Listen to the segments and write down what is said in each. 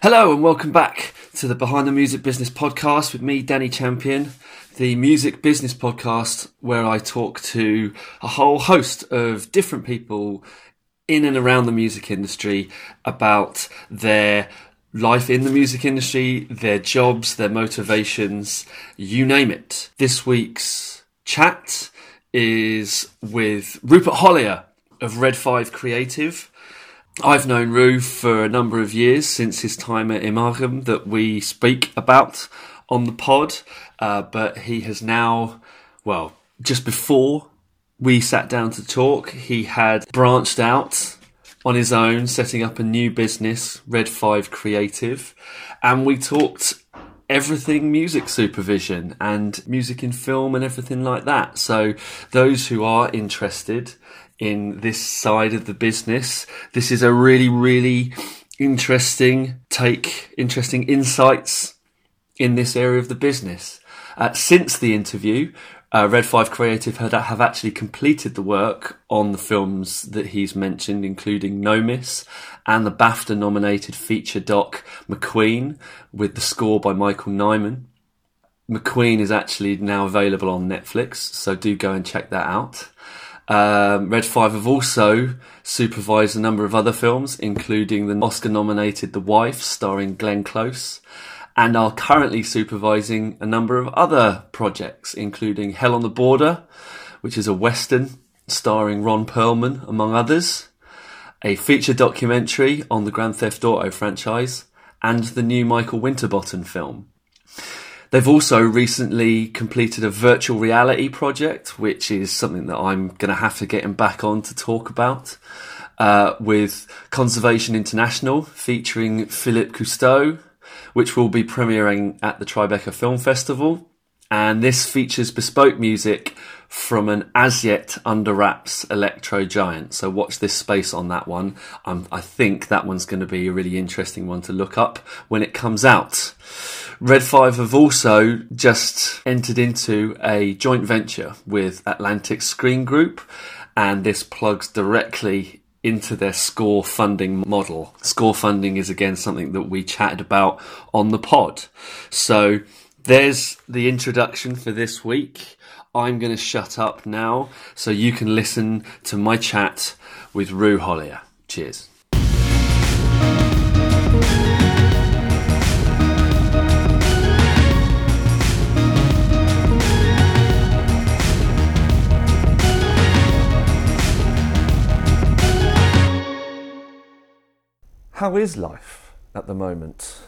Hello and welcome back to the Behind the Music Business podcast with me, Danny Champion, the music business podcast where I talk to a whole host of different people in and around the music industry about their life in the music industry, their jobs, their motivations, you name it. This week's chat is with Rupert Hollier of Red 5 Creative. I've known Ru for a number of years since his time at Imagem that we speak about on the pod, uh, but he has now, well, just before we sat down to talk, he had branched out on his own, setting up a new business, Red 5 Creative, and we talked everything music supervision and music in film and everything like that. So those who are interested in this side of the business. This is a really, really interesting take, interesting insights in this area of the business. Uh, since the interview, uh, Red 5 Creative had, have actually completed the work on the films that he's mentioned, including Nomis and the BAFTA nominated feature doc McQueen with the score by Michael Nyman. McQueen is actually now available on Netflix, so do go and check that out. Um, Red 5 have also supervised a number of other films, including the Oscar nominated The Wife, starring Glenn Close, and are currently supervising a number of other projects, including Hell on the Border, which is a Western starring Ron Perlman, among others, a feature documentary on the Grand Theft Auto franchise, and the new Michael Winterbottom film. They've also recently completed a virtual reality project, which is something that I'm going to have to get him back on to talk about, uh, with Conservation International featuring Philippe Cousteau, which will be premiering at the Tribeca Film Festival. And this features bespoke music from an as yet under wraps electro giant. So watch this space on that one. Um, I think that one's going to be a really interesting one to look up when it comes out. Red 5 have also just entered into a joint venture with Atlantic Screen Group, and this plugs directly into their score funding model. Score funding is again something that we chatted about on the pod. So there's the introduction for this week. I'm going to shut up now so you can listen to my chat with Ru Hollier. Cheers. How is life at the moment?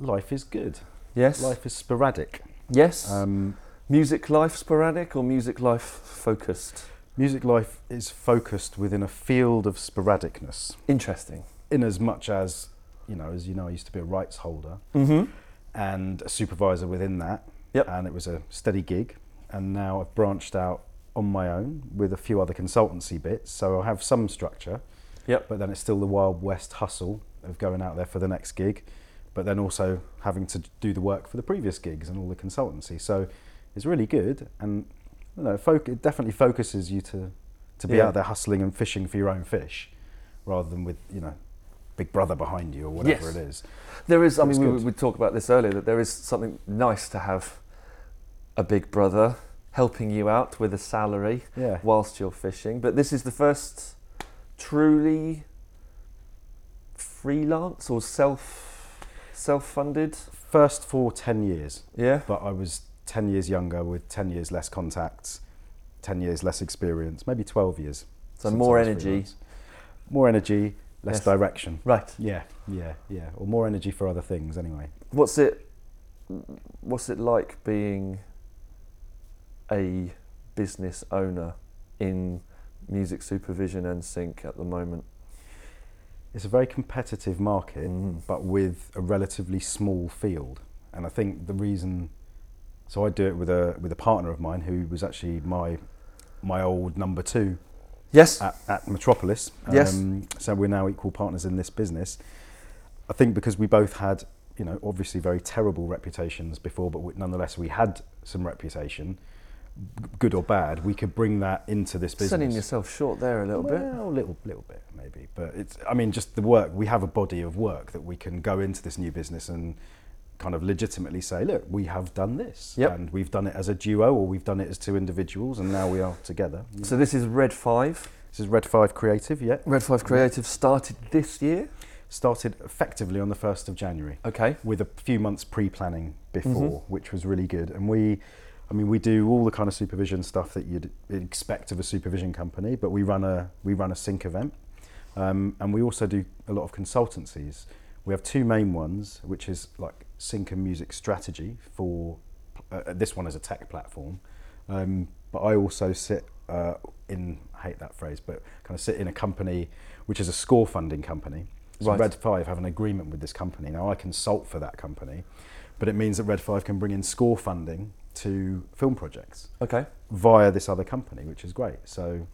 Life is good. Yes. Life is sporadic. Yes. Um, music life sporadic or music life focused? music life is focused within a field of sporadicness, Interesting. in as much as, you know, as you know, I used to be a rights holder Mm-hmm. and a supervisor within that. Yep. And it was a steady gig. And now I've branched out on my own with a few other consultancy bits. So I have some structure. Yep. But then it's still the Wild West hustle of going out there for the next gig, but then also having to do the work for the previous gigs and all the consultancy. So it's really good, and you know, foc- it definitely focuses you to to be Yeah. out there hustling and fishing for your own fish, rather than with you know, Big Brother behind you or whatever Yes. it is. There is, I mean, we, we talked about this earlier, that there is something nice to have a big brother helping you out with a salary Yeah. whilst you're fishing. But this is the first truly freelance or self self funded. First for ten years, Yeah. but I was ten years younger with ten years less contacts, ten years less experience, maybe twelve years. So more energy. freelance. more energy, less Yes. direction. Right. Yeah, yeah, yeah. Or more energy for other things, anyway. What's it what's it like being a business owner in music supervision and sync at the moment? It's a very competitive market, Mhm. but with a relatively small field. And I think the reason, so I do it with a with a partner of mine who was actually my my old number two Yes. at, at Metropolis. Yes. So we're now equal partners in this business. I think because we both had, you know, obviously very terrible reputations before, but we, nonetheless we had some reputation. Good or bad, we could bring that into this business. Selling yourself short there a little bit. Well, a little, little bit maybe, but it's. I mean, just the work. We have a body of work that we can go into this new business and kind of legitimately say, look, we have done this, Yep. and we've done it as a duo, or we've done it as two individuals, and now we are together. So this is Red Five. This is Red Five Creative. Yeah, Red Five Creative started this year. started effectively on the first of January. Okay. with a few months pre-planning before, Mhm. which was really good. And we, I mean, we do all the kind of supervision stuff that you'd expect of a supervision company, but we run a we run a sync event, um, and we also do a lot of consultancies. We have two main ones, which is like sync and music strategy for uh, this one is a tech platform, um, but I also sit uh, in I hate that phrase, but kind of sit in a company which is a score funding company. So Right. Red Five have an agreement with this company. Now I consult for that company, but it means that Red Five can bring in score funding to film projects Okay. via this other company, which is great. So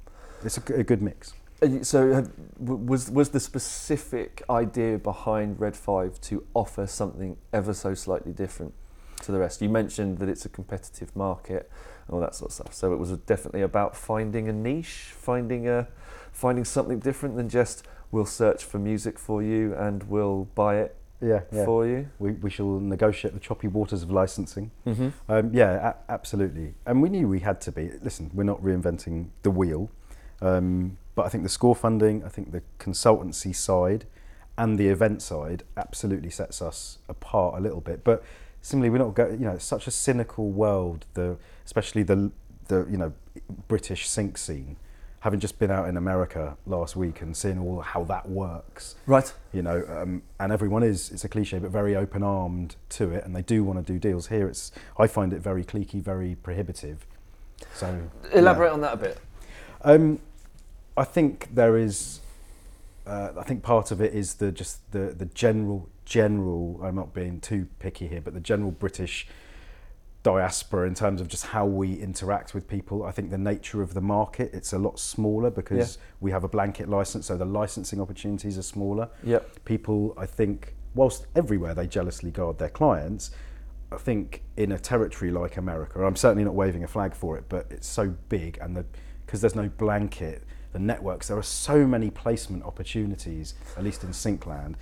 it's a good mix. So have, was was the specific idea behind Red Five to offer something ever so slightly different to the rest? You mentioned that it's a competitive market and all that sort of stuff. So it was definitely about finding a niche, finding a finding something different than just we'll search for music for you and we'll buy it Yeah, yeah. for you. We, we shall negotiate the choppy waters of licensing. Mm-hmm. Um, yeah, a- absolutely. And we knew we had to be. Listen, we're not reinventing the wheel, um, but I think the score funding, I think the consultancy side, and the event side absolutely sets us apart a little bit. But similarly, we're not go. You know, it's such a cynical world. The especially the the you know British sync scene. Having just been out in America last week and seeing all how that works, Right. you know, um, and everyone is, it's a cliche, but very open armed to it, and they do want to do deals. Here, it's, I find it very cliquey, very prohibitive. So, Elaborate on that a bit. Um, I think there is, uh, I think part of it is the just the, the general, general, I'm not being too picky here, but the general British diaspora in terms of just how we interact with people. I think the nature of the market, it's a lot smaller because we have a blanket license, so the licensing opportunities are smaller Yep. people, I think, whilst everywhere they jealously guard their clients, I think in a territory like America, I'm certainly not waving a flag for it, but it's so big and the because there's no blanket, the networks, there are so many placement opportunities, at least in Syncland.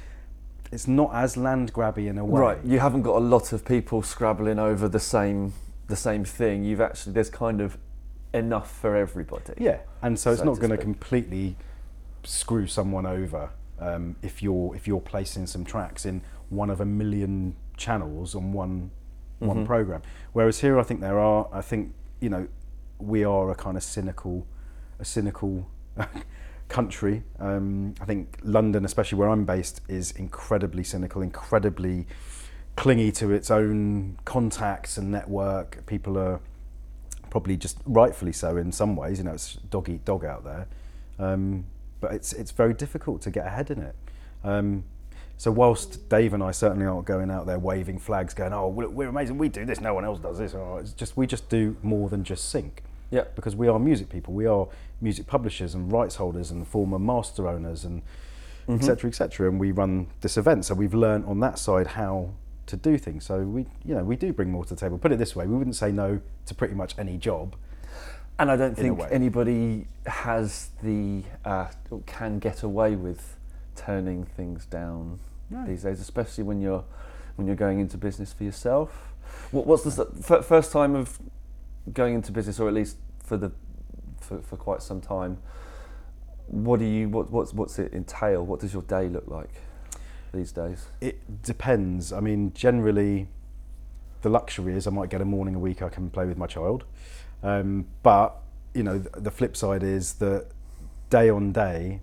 It's not as land grabby in a way. Right, you haven't got a lot of people scrabbling over the same the same thing. You've actually there's kind of enough for everybody. Yeah, and so it's not going to completely screw someone over um, if you're if you're placing some tracks in one of a million channels on one one Mhm. program. Whereas here, I think there are. I think you know, we are a kind of cynical, a cynical country. Um, I think London, especially where I'm based, is incredibly cynical, incredibly clingy to its own contacts and network. People are probably just rightfully so in some ways. You know, it's dog eat dog out there, um, but it's it's very difficult to get ahead in it. Um, so whilst Dave and I certainly aren't going out there waving flags, going, "Oh, we're, amazing, we do this, no one else does this," oh, it's just we just do more than just sync Yeah. because we are music people. We are music publishers and rights holders and former master owners and etc. etc. And we run this event, so we've learned on that side how to do things. So we, you know, we do bring more to the table. Put it this way: we wouldn't say no to pretty much any job. And I don't think anybody has the uh, can get away with turning things down No. these days, especially when you're when you're going into business for yourself. What, what's the first time of going into business, or at least for the for, for quite some time? What do you what what's what's it entail? What does your day look like these days? It depends. I mean, generally, the luxury is I might get a morning a week I can play with my child. Um, but you know, th- the flip side is that day on day,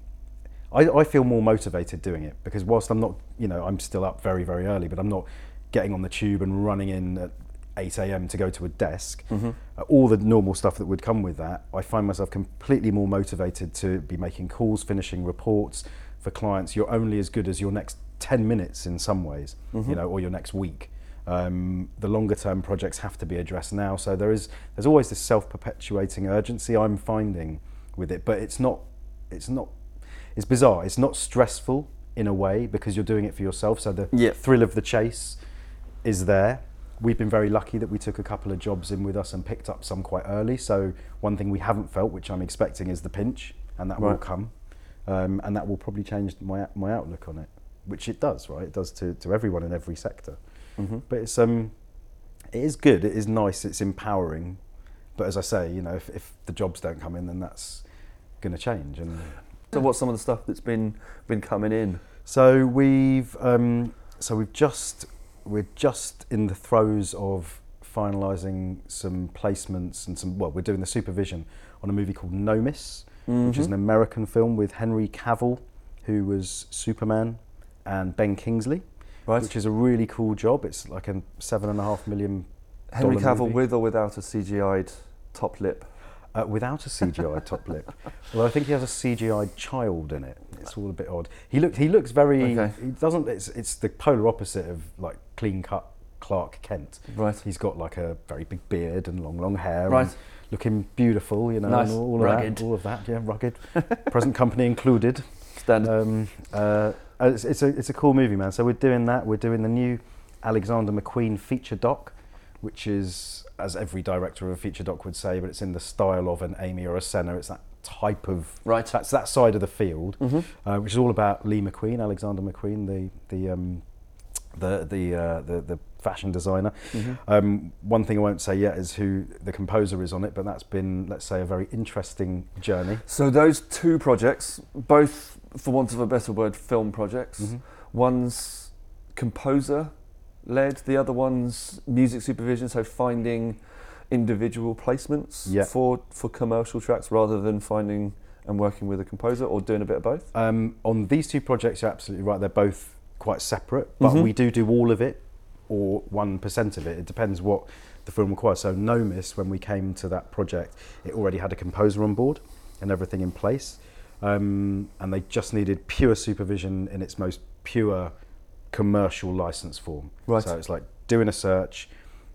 I, I feel more motivated doing it because whilst I'm not, you know, I'm still up very very early, but I'm not getting on the tube and running in at 8 a.m. to go to a desk. Mm-hmm. Uh, all the normal stuff that would come with that, I find myself completely more motivated to be making calls, finishing reports for clients. You're only as good as your next 10 minutes in some ways, Mhm. you know, or your next week. Um, the longer term projects have to be addressed now. So there is, there's always this self perpetuating urgency I'm finding with it, but it's not, it's not, it's bizarre. It's not stressful in a way because you're doing it for yourself. So the Yeah. thrill of the chase is there. We've been very lucky that we took a couple of jobs in with us and picked up some quite early. So one thing we haven't felt, which I'm expecting, is the pinch, and that will come, um, and that will probably change my my outlook on it, which it does, right? It does to, to everyone in every sector. Mm-hmm. But it's um, it is good. It is nice. It's empowering. But as I say, you know, if, if the jobs don't come in, then that's going to change. And So what's some of the stuff that's been been coming in? so we've um, so we've just we're just in the throes of finalising some placements and some well, we're doing the supervision on a movie called Nomis, which is an mm-hmm. American film with Henry Cavill, who was Superman, and Ben Kingsley, Right. which is a really cool job. It's like a seven and a half million Henry Cavill movie. with or without a CGI'd top lip. Uh, without a CGI top lip. Well, I think he has a CGI child in it. It's all a bit odd. He look he looks very. Okay. He doesn't. It's it's the polar opposite of like clean cut Clark Kent. Right. He's got like a very big beard and long long hair. Right. And looking beautiful, you know, Nice. and all of that. All of that, yeah, rugged. Present company included. Standard. Um, uh, it's, it's a it's a cool movie, man. So we're doing that. We're doing the new Alexander McQueen feature doc, which is as every director of a feature doc would say, but it's in the style of an Amy or a Senna. It's that type of Right. That's that side of the field, Mhm. uh, which is all about Lee McQueen, Alexander McQueen, the the um, the the, uh, the the fashion designer. Mm-hmm. Um, one thing I won't say yet is who the composer is on it, but that's been, let's say, a very interesting journey. So those two projects, both for want of a better word, film projects. Mhm. One's composer led, the other one's music supervision, so finding individual placements Yeah. for, for commercial tracks rather than finding and working with a composer or doing a bit of both. Um, on these two projects, you're absolutely right. They're both quite separate, but Mhm. we do do all of it or 1% of it. It depends what the film requires. So, Nomis, when we came to that project, it already had a composer on board and everything in place. Um, and they just needed pure supervision in its most pure commercial license form. Right. So, it's like doing a search.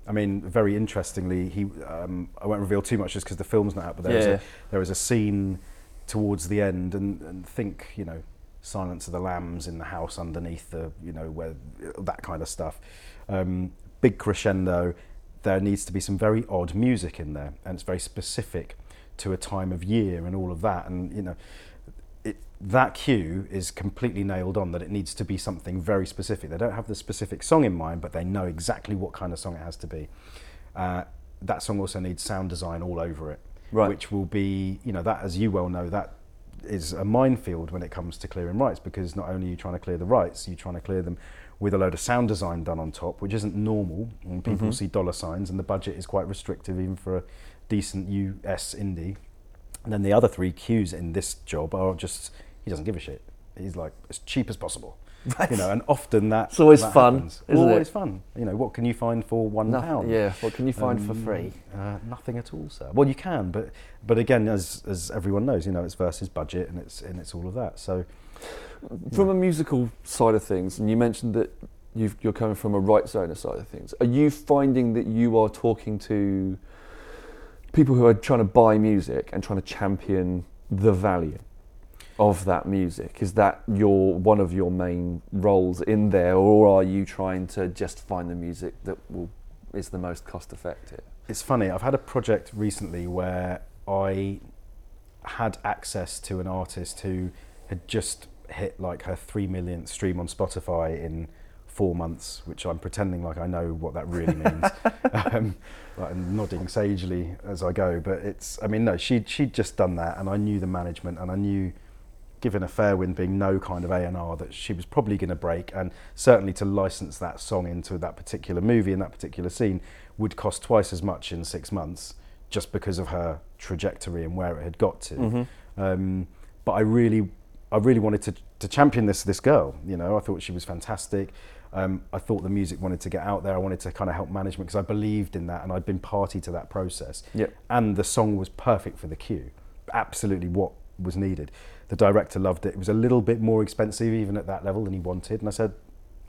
I mean, very interestingly, he um, I won't reveal too much just because the film's not out, but there is Yeah. a there is a scene towards the end, and, and think you know, Silence of the Lambs in the house underneath the you know where that kind of stuff. Um, big crescendo. There needs to be some very odd music in there, and it's very specific to a time of year and all of that. And you know, that cue is completely nailed on that it needs to be something very specific. They don't have the specific song in mind, but they know exactly what kind of song it has to be. Uh, that song also needs sound design all over it, Right. which will be, you know, that as you well know, that is a minefield when it comes to clearing rights because not only are you trying to clear the rights, you're trying to clear them with a load of sound design done on top, which isn't normal. And people Mhm. see dollar signs, and the budget is quite restrictive even for a decent US indie. And then the other three cues in this job are just he doesn't give a shit. He's like as cheap as possible. You know, and often that It's always that fun, happens. isn't it? always fun. You know, what can you find for one Nothing- pound? Yeah, what can you find for Um, free? Uh, nothing at all, sir. Well, you can, but but again, as as everyone knows, you know, it's versus budget and it's and it's all of that. So From a musical side of things, and you mentioned that you've, you're coming from a rights owner side of things, are you finding that you are talking to people who are trying to buy music and trying to champion the value of that music? Is that your one of your main roles in there, or are you trying to just find the music that will is the most cost effective? it's funny. I've had a project recently where I had access to an artist who had just hit like her three millionth stream on Spotify in four months, which I'm pretending like I know what that really means. um, like I'm nodding sagely as I go, but it's. I mean, no, she she'd just done that, and I knew the management, and I knew. Given a fair wind being no kind of A and R, that she was probably going to break, and certainly to license that song into that particular movie and that particular scene would cost twice as much in six months, just because of her trajectory and where it had got to. Mm-hmm. Um, but I really, I really wanted to, to champion this this girl. You know, I thought she was fantastic. Um, I thought the music wanted to get out there. I wanted to kind of help management because I believed in that and I'd been party to that process. Yep. And the song was perfect for the cue. Absolutely what was needed. The director loved it. It was a little bit more expensive even at that level than he wanted. And I said,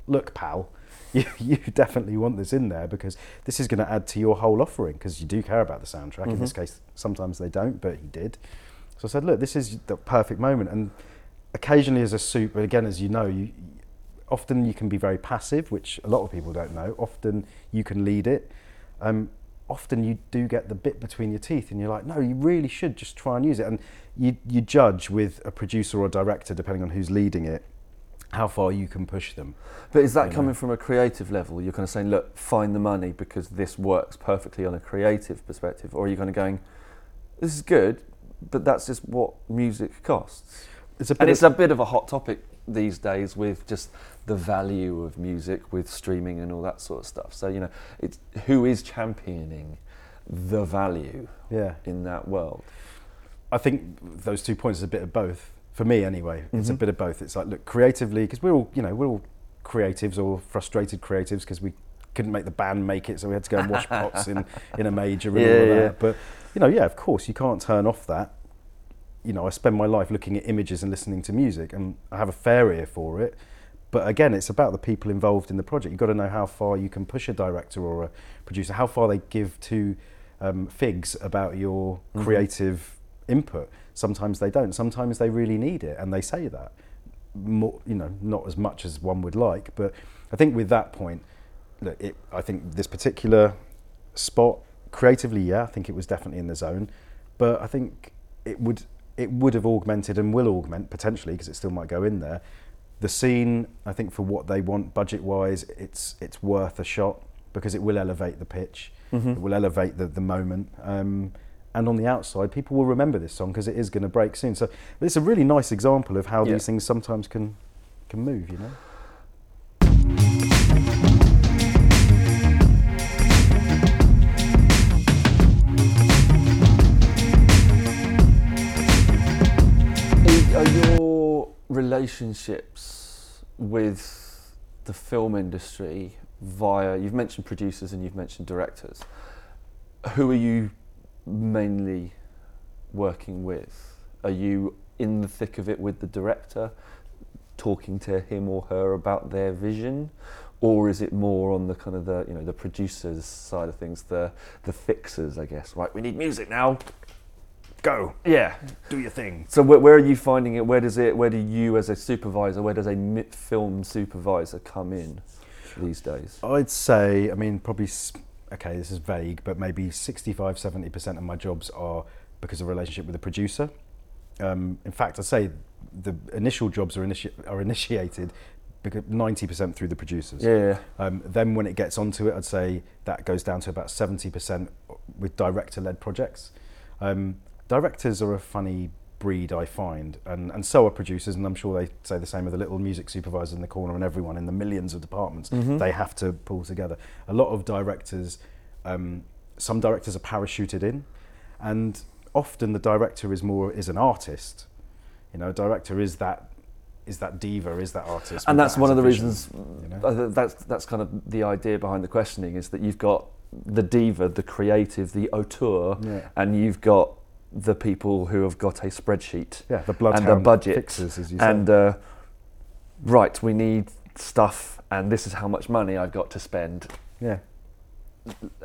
"Look, pal, you, you definitely want this in there because this is going to add to your whole offering because you do care about the soundtrack. In this case, sometimes they don't, but he did. So I said, look, this is the perfect moment. And occasionally, as a suit, but again, as you know, you, often you can be very passive, which a lot of people don't know. Often you can lead it. Um, often you do get the bit between your teeth, and you're like, no, you really should just try and use it. And you you judge with a producer or a director, depending on who's leading it, how far you can push them. But is that You know. coming from a creative level? You're kind of saying, look, find the money because this works perfectly on a creative perspective, or are you kind of going, this is good, but that's just what music costs? It's a bit And of- it's a bit of a hot topic these days with just the value of music with streaming and all that sort of stuff. So you know, it's who is championing the value yeah. in that world. I think those two points is a bit of both for me anyway. It's a Mhm. bit of both. It's like look creatively because we're all you know we're all creatives or frustrated creatives because we couldn't make the band make it, so we had to go and wash pots in in a major and Yeah, all of yeah. that. But you know, yeah, of course you can't turn off that. You know, I spend my life looking at images and listening to music, and I have a fair ear for it. But again, it's about the people involved in the project. You've got to know how far you can push a director or a producer, how far they give to um, figs about your Mhm. creative input. Sometimes they don't. Sometimes they really need it, and they say that. More, you know, not as much as one would like, but I think with that point, look, it, I think this particular spot creatively, yeah, I think it was definitely in the zone, but I think it would it would have augmented and will augment potentially because it still might go in there. The scene, I think, for what they want budget wise, it's it's worth a shot because it will elevate the pitch, it will elevate the the moment. Um, and on the outside, people will remember this song because it is going to break soon. So it's a really nice example of how Yeah. these things sometimes can can move. You know. Are your relationships with the film industry via, you've mentioned producers and you've mentioned directors. Who are you mainly working with? Are you in the thick of it with the director, talking to him or her about their vision? Or is it more on the kind of the you know the producers side of things, the the fixers, I guess. Right, we need music now. Go Yeah, do your thing. so where, where are you finding it? Where does it? Where do you, as a supervisor, where does a film supervisor come in these days? I'd say, I mean, probably, okay, this is vague, but maybe 65, 70% of my jobs are because of a relationship with a producer. Um, in fact, I'd say the initial jobs are, initi- are initiated because 90% through the producers. Yeah, Um, then when it gets onto it, I'd say that goes down to about 70% with director-led projects. Um, directors are a funny breed, I find, and, and so are producers, and I'm sure they say the same of the little music supervisor in the corner and everyone in the millions of departments. Mhm. They have to pull together. A lot of directors, um, some directors are parachuted in, and often the director is more is an artist. You know, a director is that is that diva, is that artist, and that's that one of the vision, reasons. you know? That's that's kind of the idea behind the questioning is that you've got the diva, the creative, the auteur, Yeah. and you've got the people who have got a spreadsheet Yeah, the and a budget fixers, as you say. and uh, right, we need stuff, and this is how much money I've got to spend. yeah,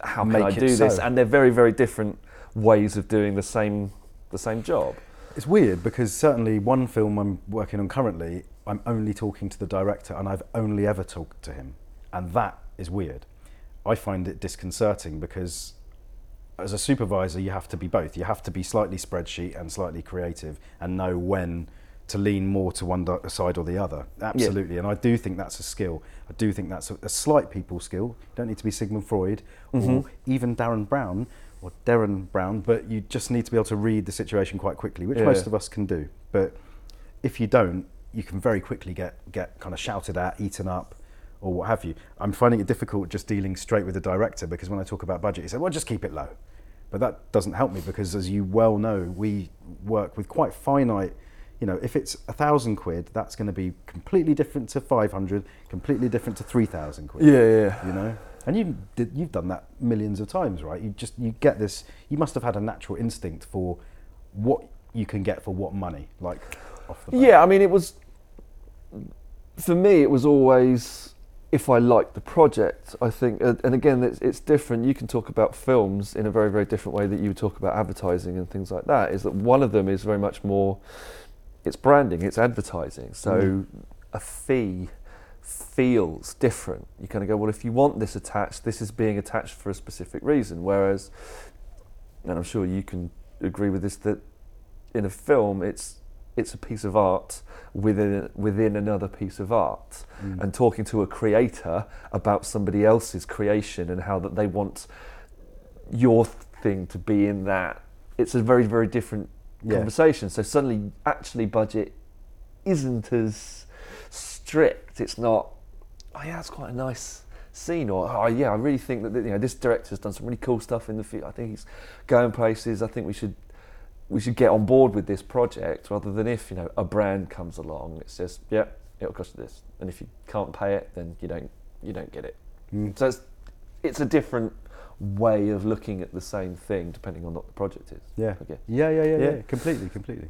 How can Make I do this? so. And they're very, very different ways of doing the same the same job. it's weird because certainly one film I'm working on currently, I'm only talking to the director, and I've only ever talked to him, and that is weird. I find it disconcerting because as a supervisor, you have to be both. You have to be slightly spreadsheet and slightly creative, and know when to lean more to one side or the other. Absolutely, and I do think that's a skill. I do think that's a, a slight people skill. You don't need to be Sigmund Freud or Mhm. even Derren Brown or Derren Brown, but you just need to be able to read the situation quite quickly, which Yeah. most of us can do. But if you don't, you can very quickly get get kind of shouted at, eaten up, or what have you. I'm finding it difficult just dealing straight with the director because when I talk about budget, he said, "Well, just keep it low." But that doesn't help me because, as you well know, we work with quite finite. You know, if it's a thousand quid, that's going to be completely different to five hundred, completely different to three thousand quid Yeah, yeah. you know and you did, you've done that millions of times right you just you get this you must have had a natural instinct for what you can get for what money like off the. Yeah, I mean, it was for me. It was always if I like the project. I think, uh, and again, it's, it's different. You can talk about films in a very, very different way that you would talk about advertising and things like that. Is that one of them is very much more. It's branding. It's advertising. So Mm. a fee feels different. You kind of go, well, if you want this attached, this is being attached for a specific reason. Whereas, and I'm sure you can agree with this, that in a film, it's it's a piece of art within within another piece of art, Mm. and talking to a creator about somebody else's creation and how that they want your thing to be in that. It's a very very different Yeah. conversation. So suddenly, actually, budget isn't as strict. It's not. Oh yeah, it's quite a nice scene. Or oh yeah, I really think that you know this director's done some really cool stuff in the field. I think he's going places. I think we should we should get on board with this project rather than if you know a brand comes along. It's just yeah, it'll cost you this, and if you can't pay it, then you don't you don't get it. Mm. So it's it's a different way of looking at the same thing depending on what the project is. Yeah. Okay. Yeah, yeah, yeah, yeah, Yeah. Completely, completely.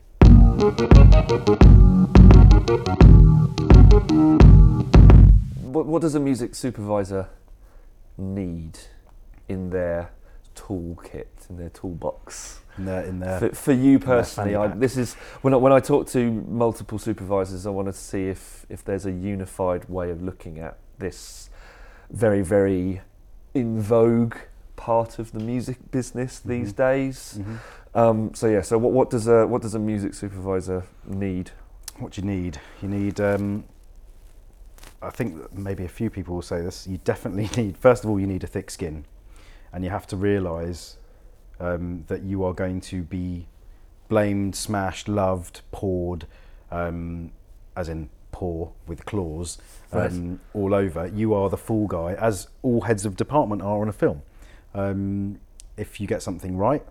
What, what does a music supervisor need in their toolkit, in their toolbox? In there, in there. For, for you personally, I, this is when I, when I talk to multiple supervisors, I want to see if, if there's a unified way of looking at this very very in vogue part of the music business these Mhm. days. Mhm. Um, so yeah, so what, what does a what does a music supervisor need? What do you need? You need. Um, I think maybe a few people will say this. You definitely need. First of all, you need a thick skin, and you have to realise um, that you are going to be blamed, smashed, loved, poured, um, as in pour with claws, um, all over. You are the fall guy, as all heads of department are on a film. Um, if you get something right,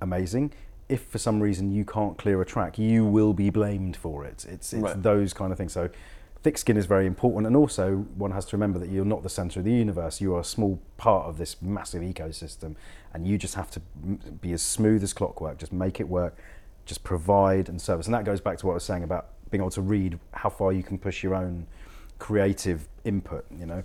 amazing. If for some reason you can't clear a track, you will be blamed for it. It's, it's Right. those kind of things. So, thick skin is very important. And also, one has to remember that you're not the center of the universe. You are a small part of this massive ecosystem. And you just have to be as smooth as clockwork, just make it work, just provide and service. And that goes back to what I was saying about being able to read how far you can push your own creative input, you know.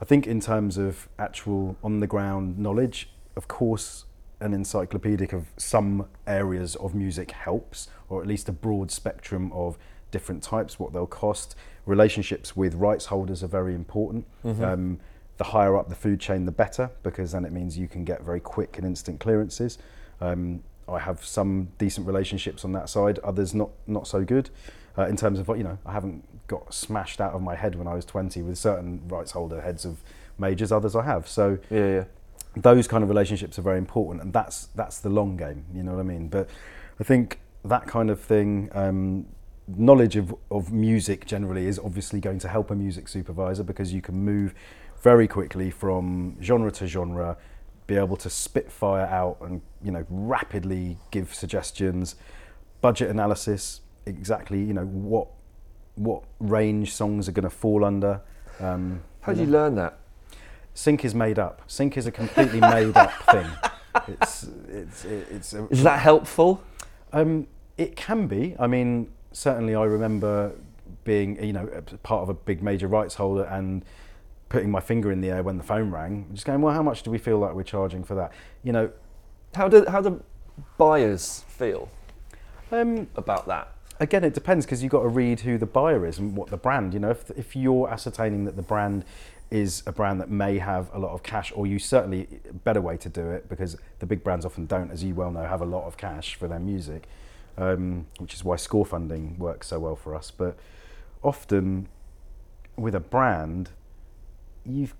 I think in terms of actual on the ground knowledge, of course, an encyclopedic of some areas of music helps, or at least a broad spectrum of different types, what they'll cost. Relationships with rights holders are very important. Um, the higher up the food chain, the better, because then it means you can get very quick and instant clearances. Um, I have some decent relationships on that side, others not not so good. Uh, in terms of what you know, I haven't got smashed out of my head when I was 20 with certain rights holder heads of majors. Others I have. So Yeah, yeah. those kind of relationships are very important, and that's that's the long game. You know what I mean? But I think that kind of thing, um, knowledge of of music generally is obviously going to help a music supervisor because you can move very quickly from genre to genre, be able to spit fire out and you know rapidly give suggestions, budget analysis, exactly you know what what range songs are going to fall under. Um, How do know. you learn that? Sync is made up. Sync is a completely made up thing. It's it's it's. A, Is that helpful? um, it can be. I mean, certainly, I remember being you know part of a big major rights holder and putting my finger in the air when the phone rang, just going, well, how much do we feel like we're charging for that? You know, How do how do buyers feel um, about that? again, it depends because you've got to read who the buyer is and what the brand. You know, if if you're ascertaining that the brand is a brand that may have a lot of cash, or you certainly a better way to do it because the big brands often don't, as you well know, have a lot of cash for their music, um, which is why score funding works so well for us. But often with a brand, you've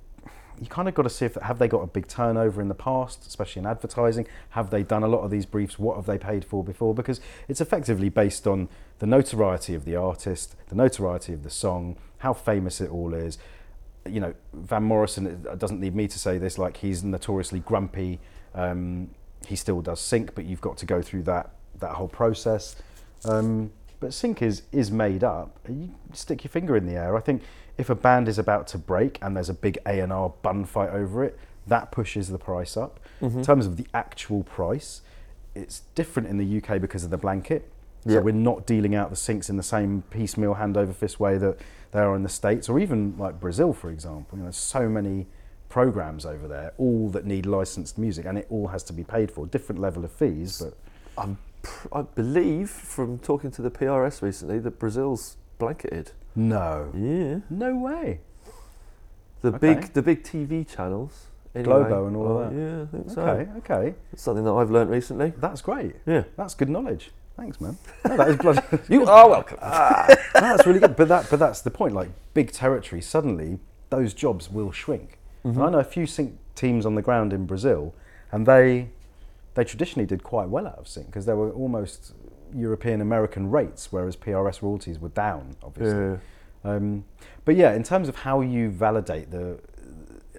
you kind of got to see if have they got a big turnover in the past, especially in advertising. Have they done a lot of these briefs? What have they paid for before? Because it's effectively based on the notoriety of the artist, the notoriety of the song, how famous it all is. You know, Van Morrison doesn't need me to say this. Like he's notoriously grumpy. Um, he still does sync, but you've got to go through that that whole process. Um, but sync is is made up. You stick your finger in the air. I think if a band is about to break and there's a big A and R bun fight over it, that pushes the price up. Mm-hmm. In terms of the actual price, it's different in the UK because of the blanket. So we're not dealing out the syncs in the same piecemeal hand over fist way that they are in the States or even like Brazil, for example. You know, so many programs over there, all that need licensed music, and it all has to be paid for. Different level of fees, but I'm, I believe from talking to the PRS recently that Brazil's blanketed. no, Yeah. no way. The Okay. big the big TV channels. Anyway. Globo and all of that. Yeah, I think so. Okay, okay, It's something that I've learnt recently. that's great. Yeah. That's good knowledge. Thanks, man. No, that is bloody. You are welcome. Ah. No, that's really good. But that, but that's the point. Like big territory, suddenly those jobs will shrink. And mm-hmm. I know a few sync teams on the ground in Brazil, and they they traditionally did quite well out of sync because there were almost European American rates, whereas PRS royalties were down, obviously. Yeah. Um, but yeah, in terms of how you validate the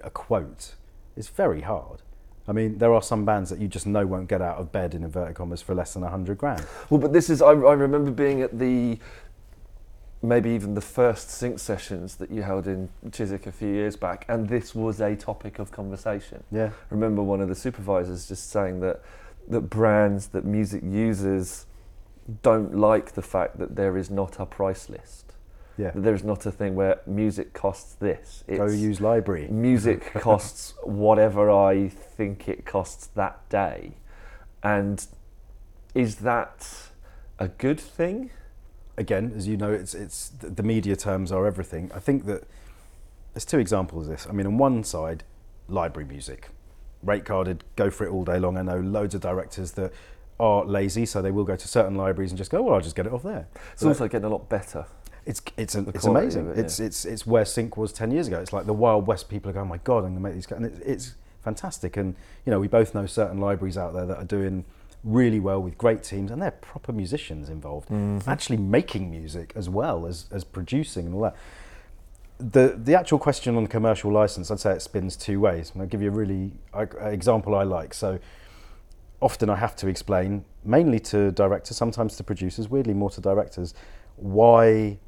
a quote, it's very hard. I mean, there are some bands that you just know won't get out of bed in inverted commas for less than hundred grand. Well, but this is, I, I remember being at the, maybe even the first sync sessions that you held in Chiswick a few years back, and this was a topic of conversation. Yeah, I remember one of the supervisors just saying that, that brands, that music users don't like the fact that there is not a price list. yeah. That there is not a thing where music costs this. Go It's- use library. music costs whatever I think it costs that day. And is that a good thing? Again, as you know, it's it's the media terms are everything. I think that there's two examples of this. I mean, on one side, library music, rate carded, go for it all day long. I know loads of directors that are lazy, so they will go to certain libraries and just go, well, I'll just get it off there. It's also getting a lot better. It's it's a, it's amazing. it, it's it's it's where sync was ten years ago. It's like the Wild West. People are going, oh my god, I'm gonna make these, co-" and it's, it's fantastic. And you know, we both know certain libraries out there that are doing really well with great teams, and they're proper musicians involved, mm-hmm. actually making music as well as as producing and all that. The the actual question on commercial license, I'd say it spins two ways. And I'll give you a really example I like. So often I have to explain, mainly to directors, sometimes to producers, weirdly more to directors, why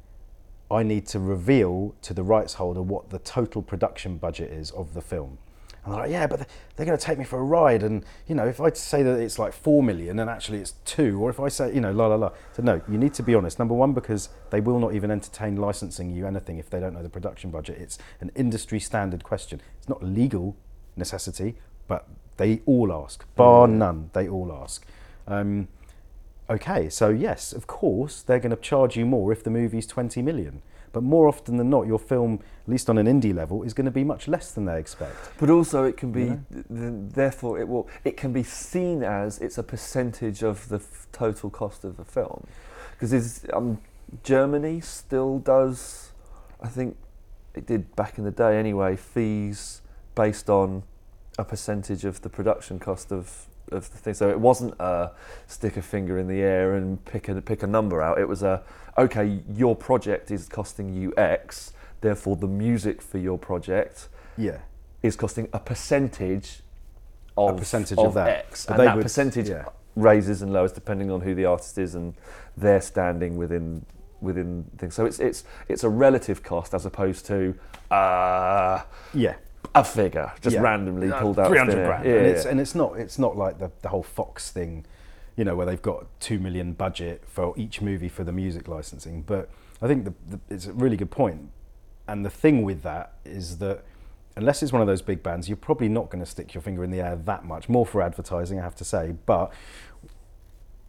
I need to reveal to the rights holder what the total production budget is of the film. And they're like, yeah, but they're going to take me for a ride. And, you know, if I say that it's like four million and actually it's two, or if I say, you know, la la la. So, no, you need to be honest. Number one, because they will not even entertain licensing you anything if they don't know the production budget. It's an industry standard question. It's not legal necessity, but they all ask, bar none, they all ask. Um, okay, so yes, of course, they're going to charge you more if the movie's 20 million. But more often than not, your film, at least on an indie level, is going to be much less than they expect. But also, it can be, th- th- therefore, it will. It can be seen as it's a percentage of the f- total cost of the film, because um, Germany still does. I think it did back in the day anyway. Fees based on a percentage of the production cost of of the thing. So it wasn't a stick a finger in the air and pick a pick a number out. It was a okay. Your project is costing you X. Therefore, the music for your project Yeah. is costing a percentage of a percentage of that. X, But and that would- percentage yeah. raises and lowers depending on who the artist is and their standing within within things. So it's it's it's a relative cost as opposed to uh, Yeah. a figure just Yeah. randomly pulled out. 300 grand. Yeah, and, yeah. it's, and it's not it's not like the, the whole Fox thing, you know, where they've got two million budget for each movie for the music licensing. But I think the, the, it's a really good point. And the thing with that is that unless it's one of those big bands, you're probably not going to stick your finger in the air that much. More for advertising, I have to say. But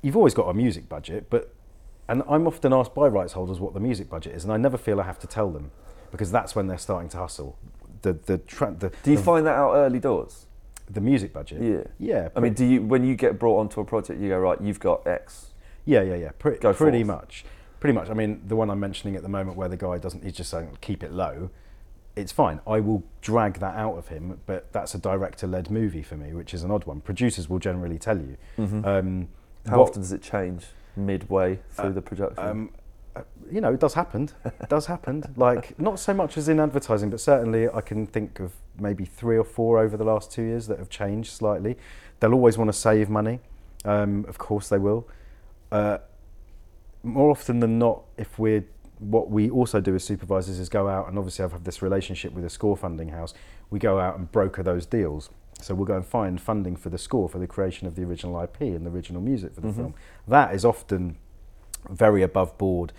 you've always got a music budget. But and I'm often asked by rights holders what the music budget is, and I never feel I have to tell them because that's when they're starting to hustle. The the, tra- the Do you the, find that out early doors? The music budget? Yeah. Yeah. I mean, do you when you get brought onto a project, you go right, you've got X. Yeah, yeah, yeah. Pre- Go pretty forth. much. Pretty much. I mean, the one I'm mentioning at the moment where the guy doesn't, he's just saying, keep it low. It's fine. I will drag that out of him, but that's a director led movie for me, which is an odd one. Producers will generally tell you. Um, How what- often does it change midway through the production? Um, uh, you know, it does happen. It does happen. Like, not so much as in advertising, but certainly I can think of maybe three or four over the last two years that have changed slightly. They'll always want to save money. Um, of course, they will. Uh, more often than not, if we're what we also do as supervisors is go out and obviously I've had this relationship with a score funding house. We go out and broker those deals. So we'll go and find funding for the score for the creation of the original IP and the original music for the film. That is often very above board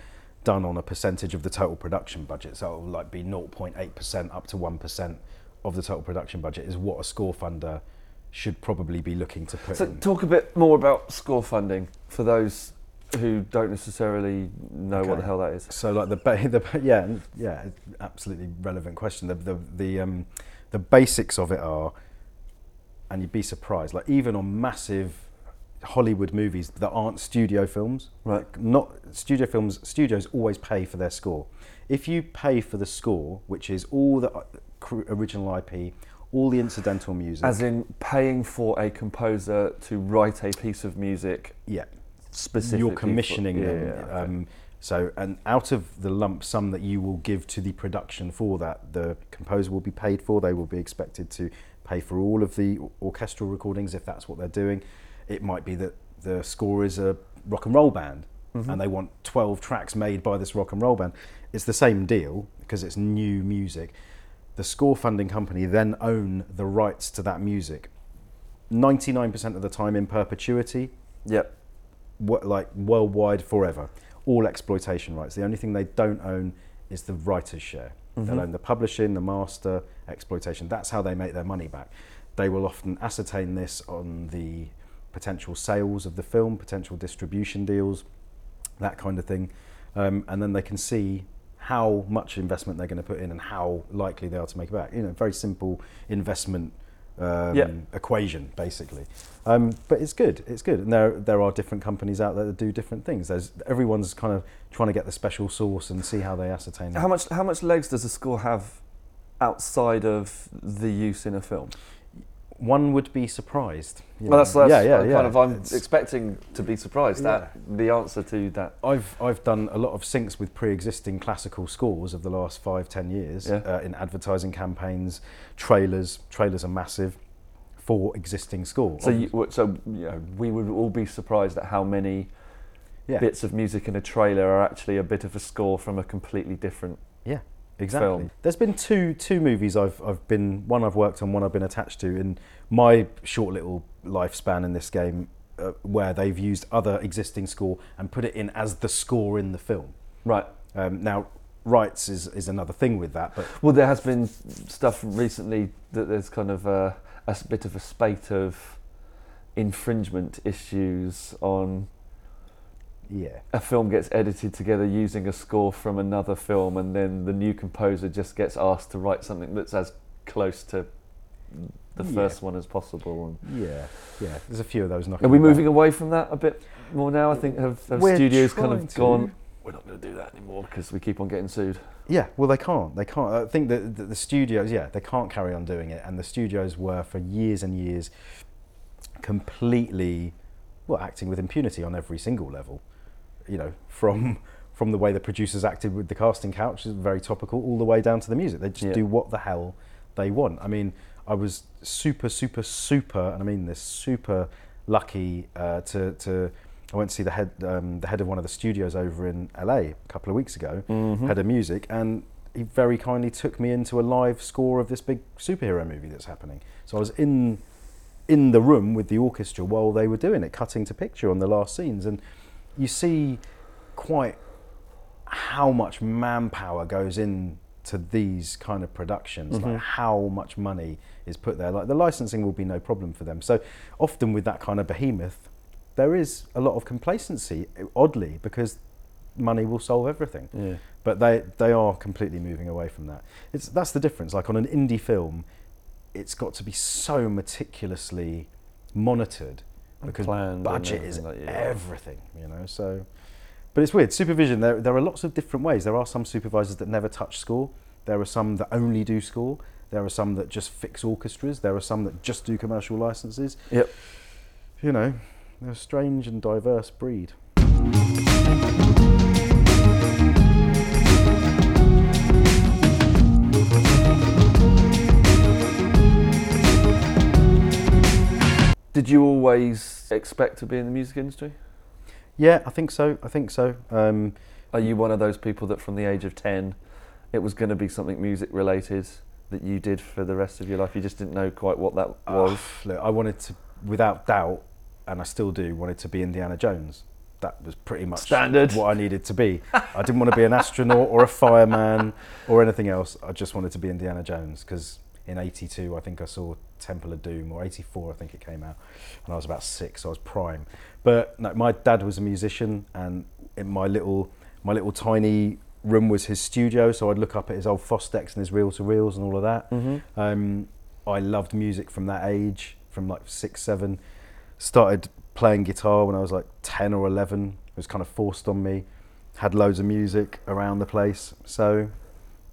done on a percentage of the total production budget. So it'll like be 0.8% up to 1% of the total production budget is what a score funder should probably be looking to put So in. talk a bit more about score funding for those who don't necessarily know what the hell that is. So like the, ba- the yeah yeah absolutely relevant question. The the the um the basics of it are, and you'd be surprised. Like even on massive Hollywood movies that aren't studio films, Right. like, not studio films. Studios always pay for their score. If you pay for the score, which is all the original IP, all the incidental music, As in paying for a composer to write a piece of music yeah, specifically. you're for- commissioning yeah, them. yeah, okay. um, so, and out of the lump sum that you will give to the production for that, the composer will be paid for. They will be expected to pay for all of the orchestral recordings if that's what they're doing. It might be that the score is a rock and roll band Mm-hmm. and they want 12 tracks made by this rock and roll band. It's the same deal because it's new music. The score funding company then own the rights to that music. 99% of the time in perpetuity, Yep. what, like worldwide forever. All exploitation rights. The only thing they don't own is the writer's share. They'll own the publishing, the master, exploitation. That's how they make their money back. They will often ascertain this on the potential sales of the film, potential distribution deals, that kind of thing. Um, and then they can see how much investment they're going to put in and how likely they are to make it back. You know, very simple investment um, Yeah. equation, basically. Um, but it's good. It's good. And there there are different companies out there that do different things. There's everyone's kind of trying to get the special sauce and see how they ascertain. How much how much legs does a score have outside of the use in a film? One would be surprised. Well, know. that's, that's yeah, yeah, kind of I'm It's- expecting to be surprised at the answer to that. I've I've done a lot of syncs with pre-existing classical scores of the last five ten years Yeah. uh, in advertising campaigns, trailers. Trailers are massive for existing scores. So, you, so you know, we would all be surprised at how many yeah, bits of music in a trailer are actually a bit of a score from a completely different. Exactly. film. There's been two two movies I've I've been one I've worked on, one I've been attached to in my short little lifespan in this game, uh, where they've used other existing score and put it in as the score in the film. Right. Um, now, rights is is another thing with that, but Well, there has been stuff recently that there's kind of a, a bit of a spate of infringement issues on yeah. a film gets edited together using a score from another film, and then the new composer just gets asked to write something that's as close to the Yeah. first one as possible. And Yeah, yeah. There's a few of those knocking. are we about. moving away from that a bit more now? I think have, have studios kind of gone. We're not going to do that anymore because we keep on getting sued. Yeah, well, they can't. They can't. I think that the, the studios, yeah, they can't carry on doing it. And the studios were for years and years completely, well, acting with impunity on every single level. You know, from from the way the producers acted with the casting couch, is very topical, all the way down to the music. They just Yeah. do what the hell they want. I mean, I was super, super, super, and I mean this, super lucky uh, to to. I went to see the head um, the head of one of the studios over in LA a couple of weeks ago, Mm-hmm. head of music, and he very kindly took me into a live score of this big superhero movie that's happening. So I was in in the room with the orchestra while they were doing it, cutting to picture on the last scenes, and you see quite how much manpower goes into these kind of productions, like mm-hmm. how much money is put there. Like the licensing will be no problem for them. So often with that kind of behemoth, there is a lot of complacency, oddly, because money will solve everything Yeah. but they they are completely moving away from that. It's that's the difference. Like on an indie film, it's got to be so meticulously monitored because planned budget is everything like- yeah. everything, you know. So, but it's weird. Supervision. There there are lots of different ways. There are some supervisors that never touch score. There are some that only do score. There are some that just fix orchestras. There are some that just do commercial licenses. Yep. You know, they're a strange and diverse breed. Did you always expect to be in the music industry? Yeah, I think so. I think so. Um, Are you one of those people that from the age of 10 it was going to be something music related that you did for the rest of your life? You just didn't know quite what that was? Oh, look, I wanted to, without doubt, and I still do, wanted to be Indiana Jones. That was pretty much Standard. what I needed to be. I didn't want to be an astronaut or a fireman or anything else. I just wanted to be Indiana Jones because in '82, I think I saw Temple of Doom, or '84, I think it came out, and I was about six, so I was prime. But no, my dad was a musician, and in my little my little tiny room was his studio, so I'd look up at his old Fostex and his reel to reels and all of that. Mm-hmm. Um, I loved music from that age, from like six, seven. Started playing guitar when I was like 10 or 11. It was kind of forced on me. Had loads of music around the place. So,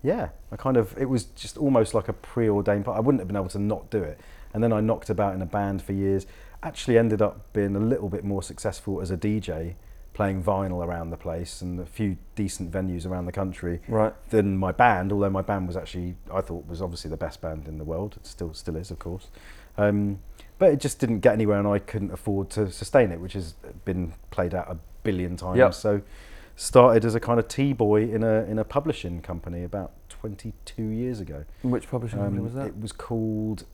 yeah, I kind of, it was just almost like a preordained part. I wouldn't have been able to not do it. And then I knocked about in a band for years. Actually, ended up being a little bit more successful as a DJ, playing vinyl around the place and a few decent venues around the country Right. than my band, although my band was actually I thought was obviously the best band in the world. It still still is, of course. Um, but it just didn't get anywhere, and I couldn't afford to sustain it, which has been played out a billion times. Yep. So started as a kind of tea boy in a in a publishing company about 22 years ago. Which publishing company Um, was that? It was called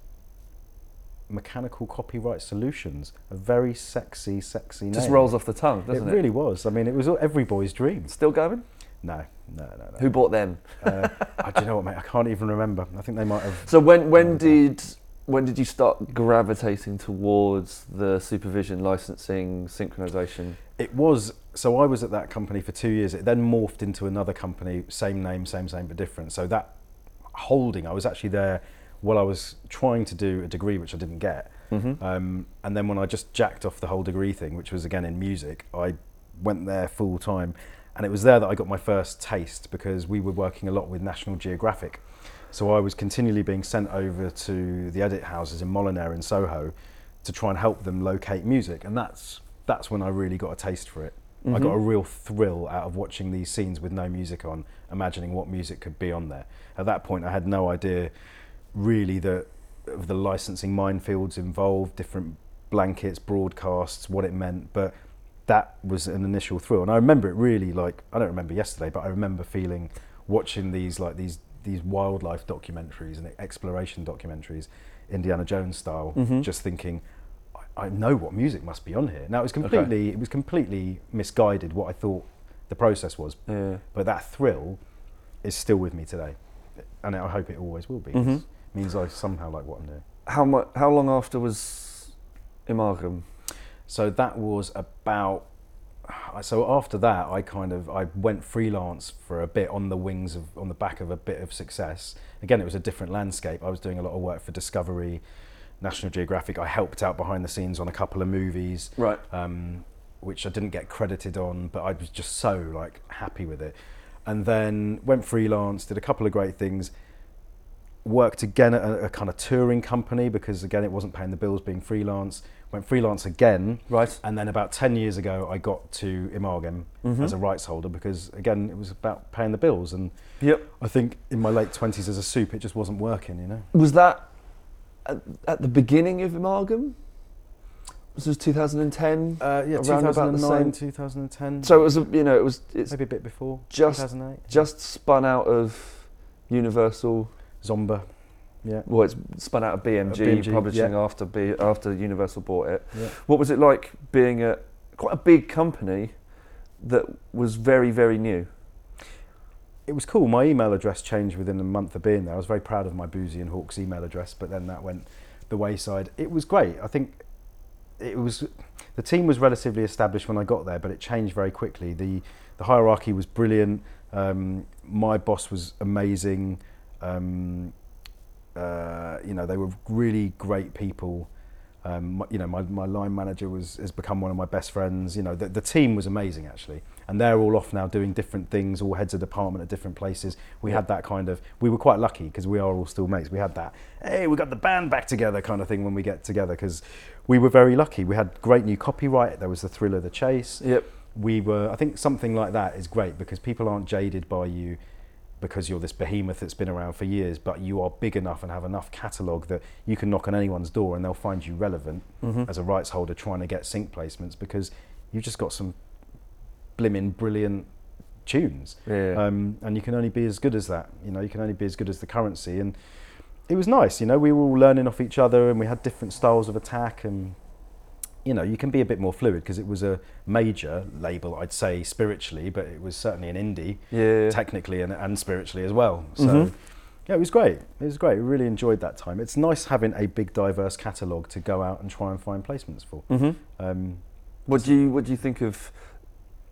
Mechanical Copyright Solutions. A very sexy, sexy name. Just rolls off the tongue, doesn't it? It really was. I mean, it was every boy's dream. Still going? No, no, no, no. Who bought them? Uh, I, do you know what, mate? I can't even remember. I think they might have. So when when did when did you start gravitating towards the supervision, licensing, synchronization? It was. So I was at that company for two years. It then morphed into another company, same name, same same but different. So that holding, I was actually there while I was trying to do a degree, which I didn't get. Mm-hmm. Um, and then when I just jacked off the whole degree thing, which was again in music, I went there full time. And it was there that I got my first taste because we were working a lot with National Geographic. So I was continually being sent over to the edit houses in Molinare in Soho to try and help them locate music. And that's, that's when I really got a taste for it. I got a real thrill out of watching these scenes with no music on, imagining what music could be on there. At that point, I had no idea really the, of the licensing minefields involved, different blankets, broadcasts, what it meant. But that was an initial thrill, and I remember it really like I don't remember yesterday, but I remember feeling watching these like these these wildlife documentaries and exploration documentaries, Indiana Jones style, Mhm. just thinking. I- know what music must be on here. Now it was completely it was completely misguided what I thought the process was, Yeah. but that thrill is still with me today, and I hope it always will be. Mhm. It means I somehow like what I'm doing. How much? How long after was Imagem? So that was about. So after that, I kind of I went freelance for a bit on the wings of on the back of a bit of success. Again, it was a different landscape. I was doing a lot of work for Discovery, National Geographic. I helped out behind the scenes on a couple of movies, Right. um, which I didn't get credited on, but I was just so like happy with it. And then went freelance, did a couple of great things. Worked again at a, a kind of touring company because again it wasn't paying the bills being freelance. Went freelance again, Right. and then about 10 years ago, I got to Imagem Mhm. as a rights holder because, again, it was about paying the bills. And Yep. I think in my late 20s as a soup, it just wasn't working, you know? Was that at, at the beginning of? Was this 2010? Uh, yeah, Around about the 2009, same- 2010. so it was, a, you know, it was it's maybe a bit before. just 2008. just spun out of Universal. Zomba. Yeah. Well, it's spun out of BMG, Uh, BMG, publishing yeah. after B, after Universal bought it. Yeah. What was it like being at quite a big company that was very very new? It was cool. My email address changed within a month of being there. I was very proud of my Boosey and Hawkes email address, but then that went the wayside. It was great. I think it was the team was relatively established when I got there, but it changed very quickly. the The hierarchy was brilliant. Um, my boss was amazing. Um, uh, you know, they were really great people. Um, you know, my, my line manager was has become one of my best friends. You know, the, the team was amazing actually, and they're all off now doing different things, all heads of department at different places. We had that kind of. We were quite lucky because we are all still mates. We had that. Hey, we got the band back together kind of thing when we get together because we were very lucky. We had great new copyright. There was the thrill of the chase Yep. we were i think something like that is great because people aren't jaded by you because you're this behemoth that's been around for years but you are big enough and have enough catalogue that you can knock on anyone's door and they'll find you relevant Mm-hmm. as a rights holder trying to get sync placements because you've just got some blimmin' brilliant tunes Yeah. um, and you can only be as good as that you know you can only be as good as the currency and it was nice you know we were all learning off each other and we had different styles of attack and you know you can be a bit more fluid because it was a major label i'd say spiritually but it was certainly an indie yeah. technically and, and spiritually as well so Mhm. Yeah, it was great. It was great. We really enjoyed that time. It's nice having a big, diverse catalogue to go out and try and find placements for. Mm-hmm. Um, What do you What do you think of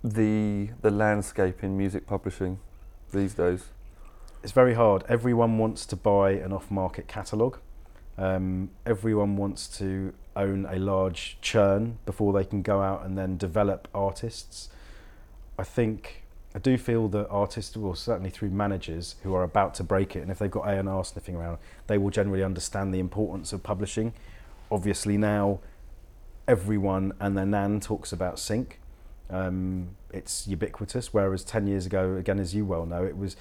the the landscape in music publishing these days? it's very hard. Everyone wants to buy an off-market catalogue. Um, everyone wants to own a large churn before they can go out and then develop artists. I think I do feel that artists, well, certainly through managers who are about to break it, and if they've got A and R sniffing around, they will generally understand the importance of publishing. Obviously now, everyone and their nan talks about sync. Um, it's ubiquitous. Whereas ten years ago, again, as you well know, it was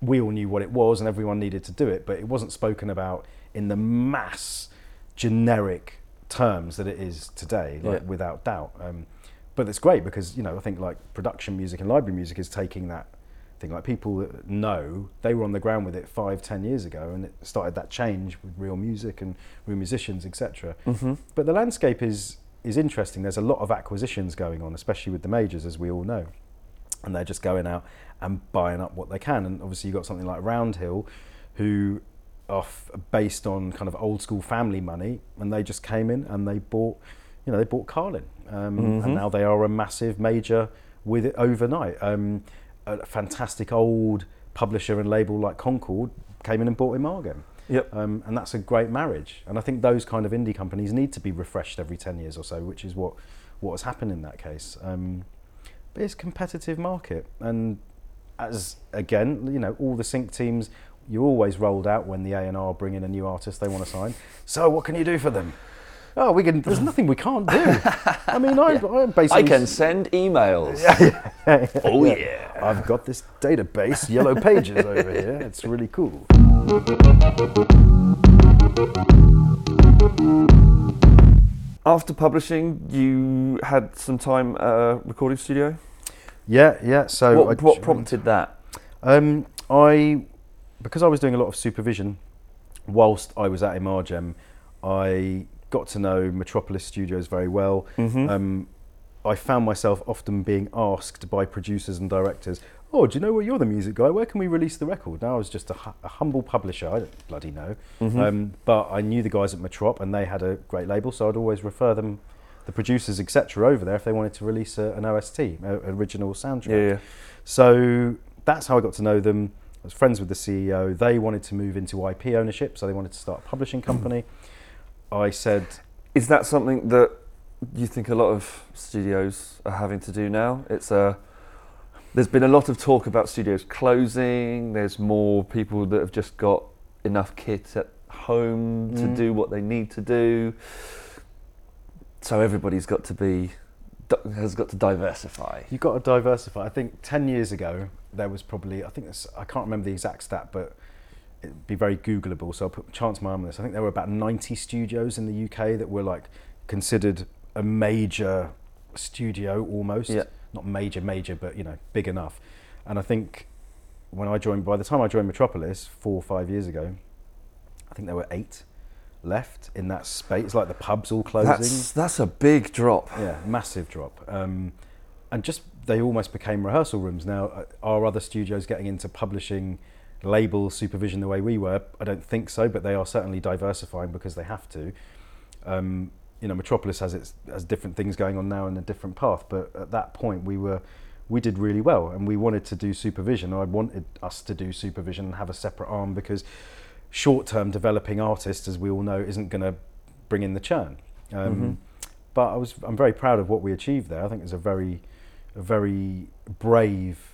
we all knew what it was and everyone needed to do it, but it wasn't spoken about in the mass generic terms that it is today, like, Yeah. without doubt. Um, but it's great because you know I think like production music and library music is taking that thing. Like people that know they were on the ground with it five, ten years ago, and it started that change with real music and real musicians, etc. Mm-hmm. But the landscape is is interesting. There's a lot of acquisitions going on, especially with the majors, as we all know, and they're just going out and buying up what they can. And obviously, you've got something like Roundhill, who are f- based on kind of old school family money, and they just came in and they bought, you know, they bought Carlin, um, Mhm. and now they are a massive major with it overnight. Um, a fantastic old publisher and label like Concord came in and bought Imagem. Yep. Um, and that's a great marriage. And I think those kind of indie companies need to be refreshed every 10 years or so, which is what, what has happened in that case. Um, but it's a competitive market. And as, again, you know, all the sync teams, you're always rolled out when the A&R bring in a new artist they want to sign. So what can you do for them? Oh, we can. There's nothing we can't do. I mean, I, I basically. I can send emails. Oh yeah. I've got this database, Yellow Pages over here. It's really cool. After publishing, you had some time at a recording studio. Yeah, yeah. So what, what prompted that? Um, I because I was doing a lot of supervision whilst I was at Imagem, I got to know Metropolis Studios very well. Mm-hmm. Um, I found myself often being asked by producers and directors, "Oh, do you know what you're the music guy? Where can we release the record?" Now I was just a, hu- a humble publisher. I don't bloody know, Mm-hmm. um, but I knew the guys at Metrop, and they had a great label, so I'd always refer them, the producers, etc., over there if they wanted to release a, an OST, a, original soundtrack. yeah, yeah. So that's how I got to know them. I was friends with the CEO. They wanted to move into IP ownership, so they wanted to start a publishing company. I said, Is that something that you think a lot of studios are having to do now? It's a there's been a lot of talk about studios closing. There's more people that have just got enough kit at home to Mm. do what they need to do. So everybody's got to be has got to diversify. you've got to diversify. I think 10 years ago, there was probably, I think it's, I can't remember the exact stat, but it'd be very Googleable, so I'll put chance my arm on this. I think there were about 90 studios in the UK that were like considered a major studio almost. Yeah. Not major, major, but you know, big enough. And I think when I joined, by the time I joined Metropolis four or five years ago, I think there were eight left in that space. It's like the pubs all closing. That's that's a big drop. Yeah, massive drop. Um, and just they almost became rehearsal rooms. Now, uh, are other studios getting into publishing label supervision the way we were? I don't think so, but they are certainly diversifying because they have to. Um, you know, Metropolis has its has different things going on now in a different path, but at that point we were we did really well, and we wanted to do supervision. I wanted us to do supervision and have a separate arm because short-term developing artists, as we all know, isn't going to bring in the churn. Um, Mhm. But I was I'm very proud of what we achieved there. I think it was a very a very brave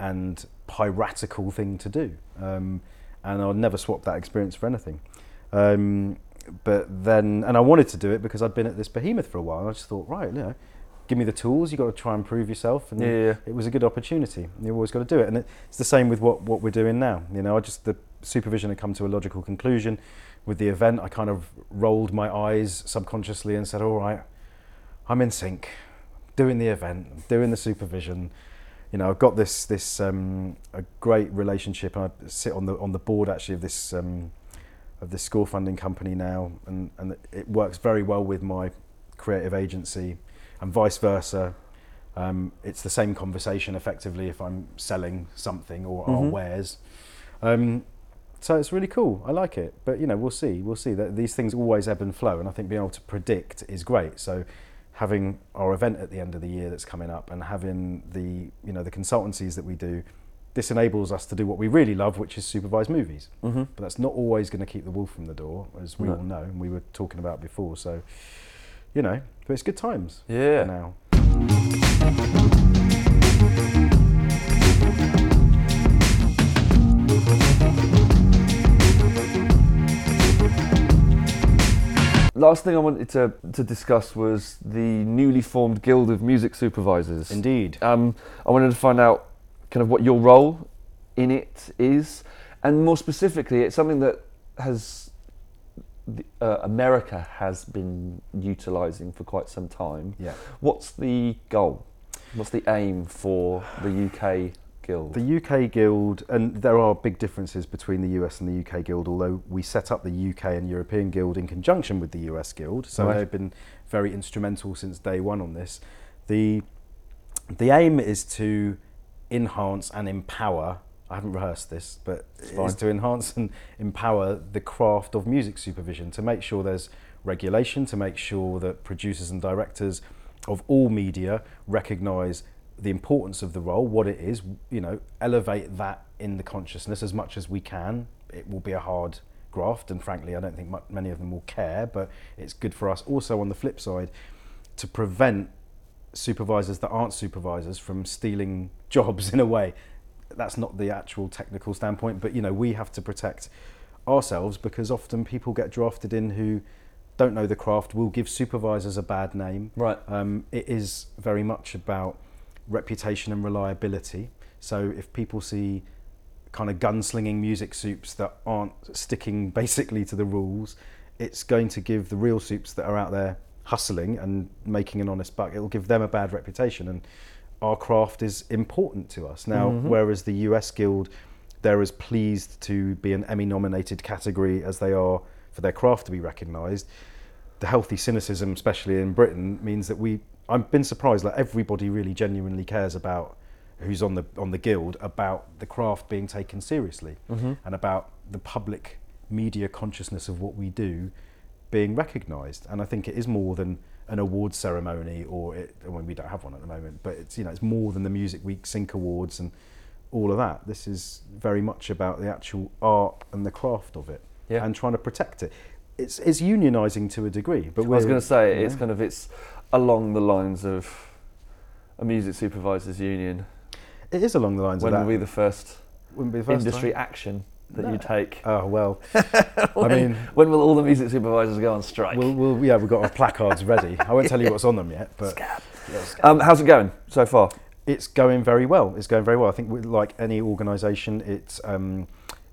and piratical thing to do, um, and I'll never swap that experience for anything. Um, but then, and I wanted to do it because I'd been at this behemoth for a while. And I just thought, right, you know, give me the tools. You've got to try and prove yourself, and yeah. it was a good opportunity. You've always got to do it, and it's the same with what what we're doing now. You know, I just the supervision had come to a logical conclusion with the event. I kind of rolled my eyes subconsciously and said, "All right, I'm in sync, doing the event, doing the supervision." You know, I've got this this um, a great relationship. I sit on the on the board actually of this um, of this school funding company now, and and it works very well with my creative agency, and vice versa. Um, it's the same conversation effectively if I'm selling something or our Mhm. wares. Um, So it's really cool. I like it, but you know, we'll see. We'll see that these things always ebb and flow, and I think being able to predict is great. So having our event at the end of the year that's coming up, and having the you know the consultancies that we do, this enables us to do what we really love, which is supervise movies. Mm-hmm. But that's not always going to keep the wolf from the door, as we No. all know, and we were talking about before. So you know, but it's good times Yeah. now. Last thing I wanted to, to discuss was the newly formed Guild of Music Supervisors. Indeed. Um, I wanted to find out kind of what your role in it is, and more specifically, it's something that has uh, America has been utilising for quite some time. Yeah. What's the goal? What's the aim for the UK Guild? The UK Guild, and there are big differences between the US and the UK Guild, although we set up the UK and European Guild in conjunction with the US Guild, so Right. they've been very instrumental since day one on this. The, the aim is to enhance and empower, I haven't rehearsed this, but fine. is to enhance and empower the craft of music supervision, to make sure there's regulation, to make sure that producers and directors of all media recognise the importance of the role, what it is, you know, elevate that in the consciousness as much as we can. It will be a hard graft, and frankly, I don't think mu- many of them will care, but it's good for us also on the flip side to prevent supervisors that aren't supervisors from stealing jobs in a way. That's not the actual technical standpoint, but you know, we have to protect ourselves because often people get drafted in who don't know the craft, will give supervisors a bad name. Right. Um, it is very much about reputation and reliability. So if people see kind of gunslinging music soups that aren't sticking basically to the rules, it's going to give the real soups that are out there hustling and making an honest buck, it'll give them a bad reputation. And our craft is important to us. Now, mm-hmm. whereas the US Guild, they're as pleased to be an Emmy nominated category as they are for their craft to be recognised. The healthy cynicism, especially in Britain, means that we. I've been surprised. Like everybody really genuinely cares about who's on the on the guild about the craft being taken seriously mm-hmm. and about the public media consciousness of what we do being recognised. And I think it is more than an awards ceremony, or it, when we don't have one at the moment. But it's you know it's more than the Music Week Sync Awards and all of that. This is very much about the actual art and the craft of it, Yeah. and trying to protect it. It's it's unionising to a degree, but I was going to say you it's kind of it's along the lines of a music supervisors union. it is along the lines When of will that. be the first Wouldn't be the first industry time. action that No. you take? Oh well, I mean, when will all the music supervisors go on strike? we'll, we'll yeah, we've got our placards ready. I won't tell you what's on them yet, but um, how's it going so far? it's going very well. It's going very well. I think with, like any organisation, it's um,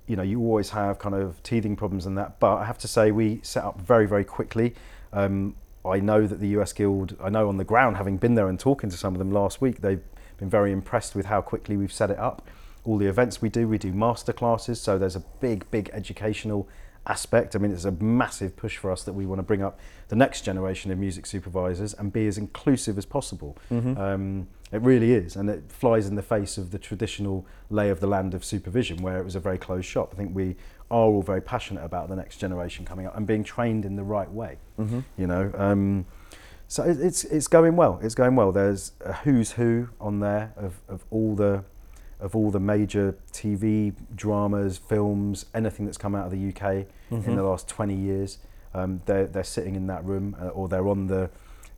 you know you always have kind of teething problems and that. But I have to say we set up very very quickly. Um, I know that the US Guild. I know on the ground, having been there and talking to some of them last week, they've been very impressed with how quickly we've set it up. All the events we do, we do master classes, so there's a big big educational aspect. I mean, it's a massive push for us that we want to bring up the next generation of music supervisors and be as inclusive as possible. Um, it really is, and it flies in the face of the traditional lay of the land of supervision, where it was a very closed shop. I think we are all very passionate about the next generation coming up and being trained in the right way. You know, um, so it, it's it's going well. It's going well. There's a who's who on there of, of all the of all the major TV dramas, films, anything that's come out of the UK in the last 20 years. Um, they're they're sitting in that room, uh, or they're on the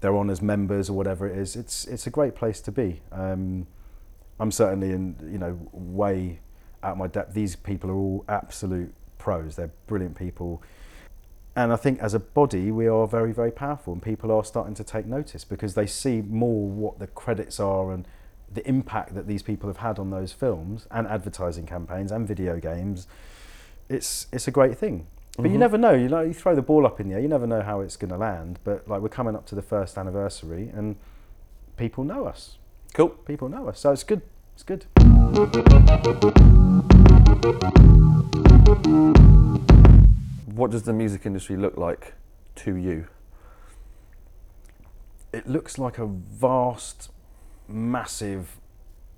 they're on as members or whatever it is. It's it's a great place to be. Um, I'm certainly in you know way out my depth. These people are all absolute pros. They're brilliant people. And I think as a body, we are very, very powerful, and people are starting to take notice because they see more what the credits are and the impact that these people have had on those films and advertising campaigns and video games. It's it's a great thing. But you mm-hmm. never know. You know, you throw the ball up in the air. You never know how it's going to land. But like we're coming up to the first anniversary, and people know us. Cool. People know us, so it's good. It's good. What does the music industry look like to you? it looks like a vast, massive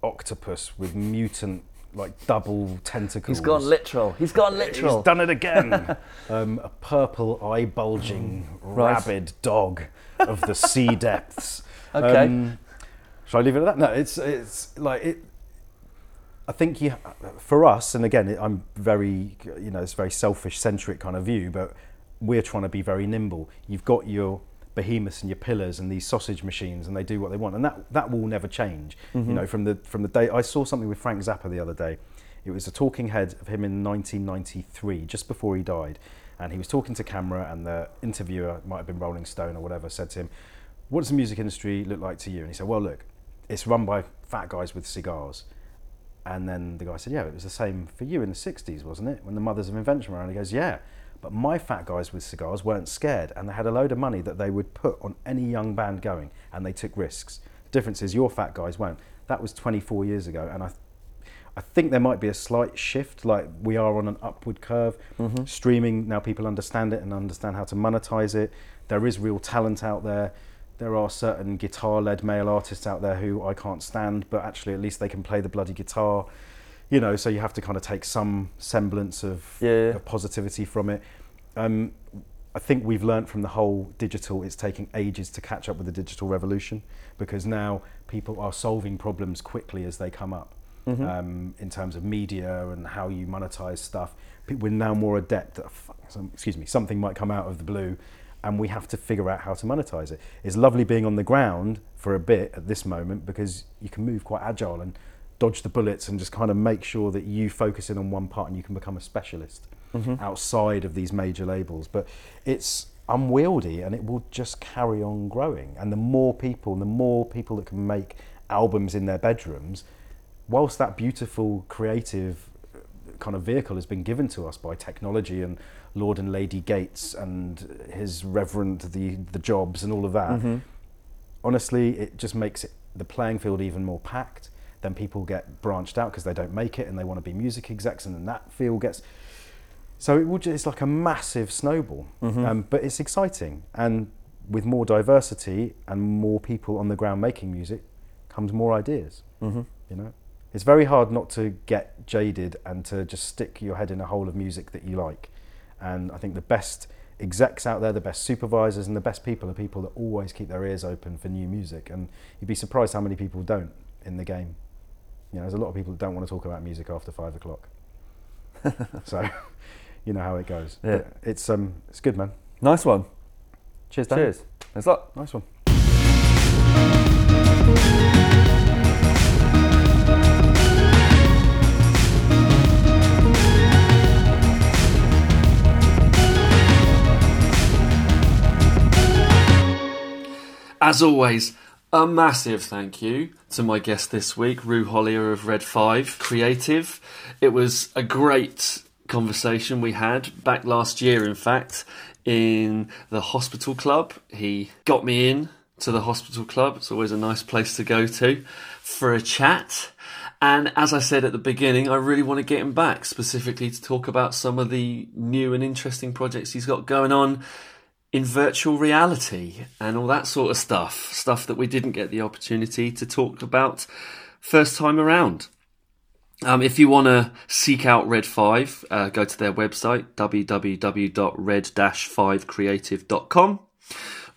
octopus with mutant like double tentacles. He's gone literal. He's gone literal. He's done it again. um, a purple eye bulging Right. rabid dog of the sea depths. Okay. Um, shall I leave it at that? No, it's it's like it. I think you, for us, and again, I'm very, you know, it's a very selfish centric kind of view, but we're trying to be very nimble. You've got your behemoths and your pillars and these sausage machines, and they do what they want, and that that will never change. You mm-hmm. know, from the from the day I saw something with Frank Zappa the other day. It was a talking head of him in 1993, just before he died, and he was talking to camera, and the interviewer might have been Rolling Stone or whatever said to him, "What does the music industry look like to you?" And he said, "Well, look, it's run by fat guys with cigars." And then the guy said, Yeah, it was the same for you in the 60s, wasn't it? When the mothers of invention were around. He goes, Yeah, but my fat guys with cigars weren't scared and they had a load of money that they would put on any young band going and they took risks. The difference is your fat guys won't. That was 24 years ago. And I, I think there might be a slight shift, like we are on an upward curve. Mm-hmm. Streaming, now people understand it and understand how to monetize it. There is real talent out there. There are certain guitar led male artists out there who I can't stand, but actually, at least they can play the bloody guitar. You know, so you have to kind of take some semblance of, Yeah, yeah. of positivity from it. Um, I think we've learnt from the whole digital, it's taking ages to catch up with the digital revolution because now people are solving problems quickly as they come up um, in terms of media and how you monetize stuff. We're now more adept at, excuse me, something might come out of the blue and we have to figure out how to monetize it. It's lovely being on the ground for a bit at this moment because you can move quite agile and dodge the bullets and just kind of make sure that you focus in on one part and you can become a specialist outside of these major labels. But it's unwieldy and it will just carry on growing. And the more people, the more people that can make albums in their bedrooms, whilst that beautiful creative uh, kind of vehicle has been given to us by technology and Lord and Lady Gates and his Reverend the the Jobs and all of that. Honestly, it just makes it the playing field even more packed. Then people get branched out because they don't make it and they want to be music execs, and then that field gets. So it will just, it's like a massive snowball, um, but it's exciting. And with more diversity and more people on the ground making music, comes more ideas. Mm-hmm. You know, it's very hard not to get jaded and to just stick your head in a hole of music that you like. And I think the best execs out there, the best supervisors, and the best people are people that always keep their ears open for new music. And you'd be surprised how many people don't in the game. You know, there's a lot of people that don't want to talk about music after five o'clock. so, you know how it goes. Yeah. But it's um, it's good, man. Nice one. Cheers, Dan. Cheers. Thanks a lot. Nice one. As always, a massive thank you to my guest this week, Rue Hollier of Red 5 Creative. It was a great conversation we had back last year, in fact, in the hospital club. He got me in to the hospital club. It's always a nice place to go to for a chat. And as I said at the beginning, I really want to get him back specifically to talk about some of the new and interesting projects he's got going on in virtual reality and all that sort of stuff. Stuff that we didn't get the opportunity to talk about first time around. Um, if you want to seek out Red 5, uh, go to their website, www.red-5creative.com,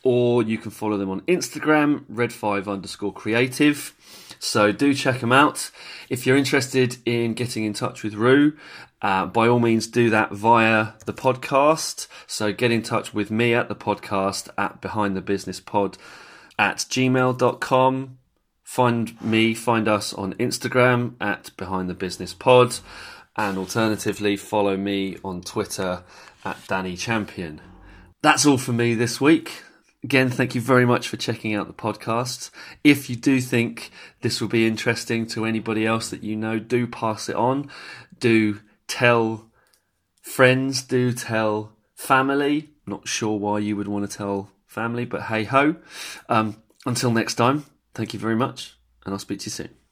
or you can follow them on Instagram, red5 underscore creative. So do check them out. If you're interested in getting in touch with Rue, uh, by all means do that via the podcast. So get in touch with me at the podcast at behind the business pod at gmail.com. Find me, find us on Instagram at behind the business pod, and alternatively follow me on Twitter at Danny Champion. That's all for me this week. Again, thank you very much for checking out the podcast. If you do think this will be interesting to anybody else that you know, do pass it on. Do tell friends, do tell family. Not sure why you would want to tell family, but hey ho. Um, until next time, thank you very much, and I'll speak to you soon.